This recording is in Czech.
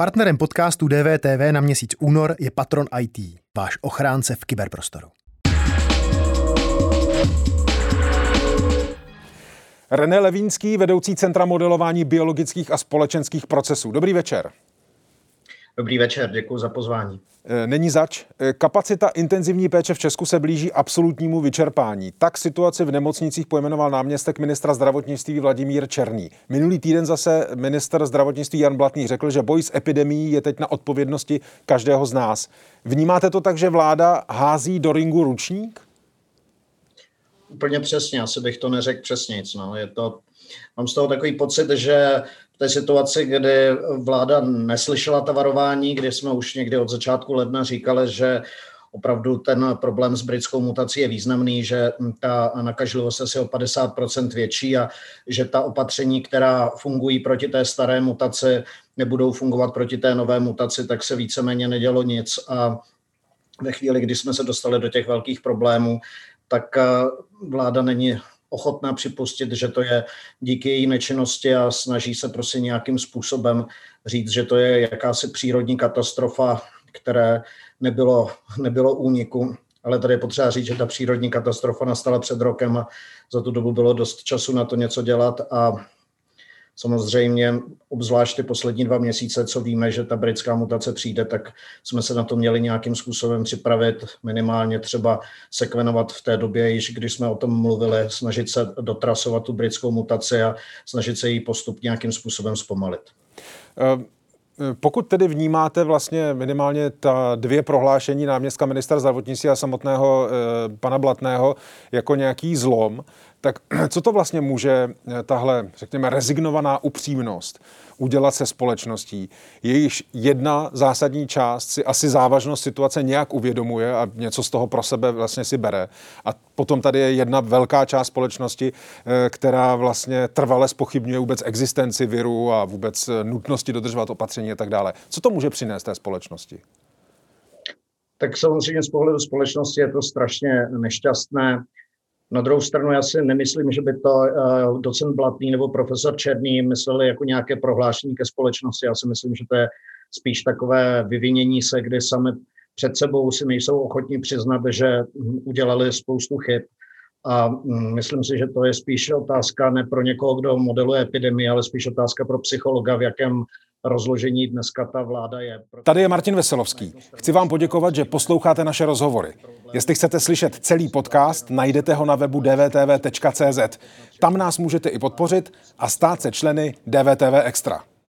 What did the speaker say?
Partnerem podcastu DVTV na měsíc únor je Patron IT, váš ochránce v kyberprostoru. René Levínský, vedoucí Centra modelování biologických a společenských procesů. Dobrý večer. Dobrý večer, děkuji za pozvání. E, není zač. E, kapacita intenzivní péče v Česku se blíží absolutnímu vyčerpání. Tak situaci v nemocnicích pojmenoval náměstek ministra zdravotnictví Vladimír Černý. Minulý týden zase minister zdravotnictví Jan Blatný řekl, že boj s epidemií je teď na odpovědnosti každého z nás. Vnímáte to tak, že vláda hází do ringu ručník? Úplně přesně, asi bych to neřekl přesně. No. Je to, mám z toho takový pocit, že té situaci, kdy vláda neslyšela ta varování, kdy jsme už někdy od začátku ledna říkali, že opravdu ten problém s britskou mutací je významný, že ta nakažlivost asi o 50% větší a že ta opatření, která fungují proti té staré mutaci, nebudou fungovat proti té nové mutaci, tak se víceméně nedělo nic. A ve chvíli, kdy jsme se dostali do těch velkých problémů, tak vláda není ochotná připustit, že to je díky její nečinnosti a snaží se prostě nějakým způsobem říct, že to je jakási přírodní katastrofa, které nebylo, nebylo úniku. Ale tady je potřeba říct, že ta přírodní katastrofa nastala před rokem a za tu dobu bylo dost času na to něco dělat a Samozřejmě, obzvlášť ty poslední dva měsíce, co víme, že ta britská mutace přijde, tak jsme se na to měli nějakým způsobem připravit, minimálně třeba sekvenovat v té době, již když jsme o tom mluvili, snažit se dotrasovat tu britskou mutaci a snažit se jí postup nějakým způsobem zpomalit. Uh... Pokud tedy vnímáte vlastně minimálně ta dvě prohlášení náměstka ministra zdravotnictví a samotného e, pana Blatného jako nějaký zlom, tak co to vlastně může eh, tahle, řekněme, rezignovaná upřímnost udělat se společností? Jejíž jedna zásadní část si asi závažnost situace nějak uvědomuje a něco z toho pro sebe vlastně si bere. A potom tady je jedna velká část společnosti, eh, která vlastně trvale spochybňuje vůbec existenci viru a vůbec eh, nutnosti dodržovat opatření a tak dále. Co to může přinést té společnosti? Tak samozřejmě z pohledu společnosti je to strašně nešťastné. Na druhou stranu já si nemyslím, že by to uh, docent Blatný nebo profesor Černý mysleli jako nějaké prohlášení ke společnosti. Já si myslím, že to je spíš takové vyvinění se, kdy sami před sebou si nejsou ochotní přiznat, že udělali spoustu chyb. A mm, myslím si, že to je spíš otázka ne pro někoho, kdo modeluje epidemii, ale spíš otázka pro psychologa, v jakém rozložení dneska ta vláda je. Tady je Martin Veselovský. Chci vám poděkovat, že posloucháte naše rozhovory. Jestli chcete slyšet celý podcast, najdete ho na webu dvtv.cz. Tam nás můžete i podpořit a stát se členy DVTV Extra.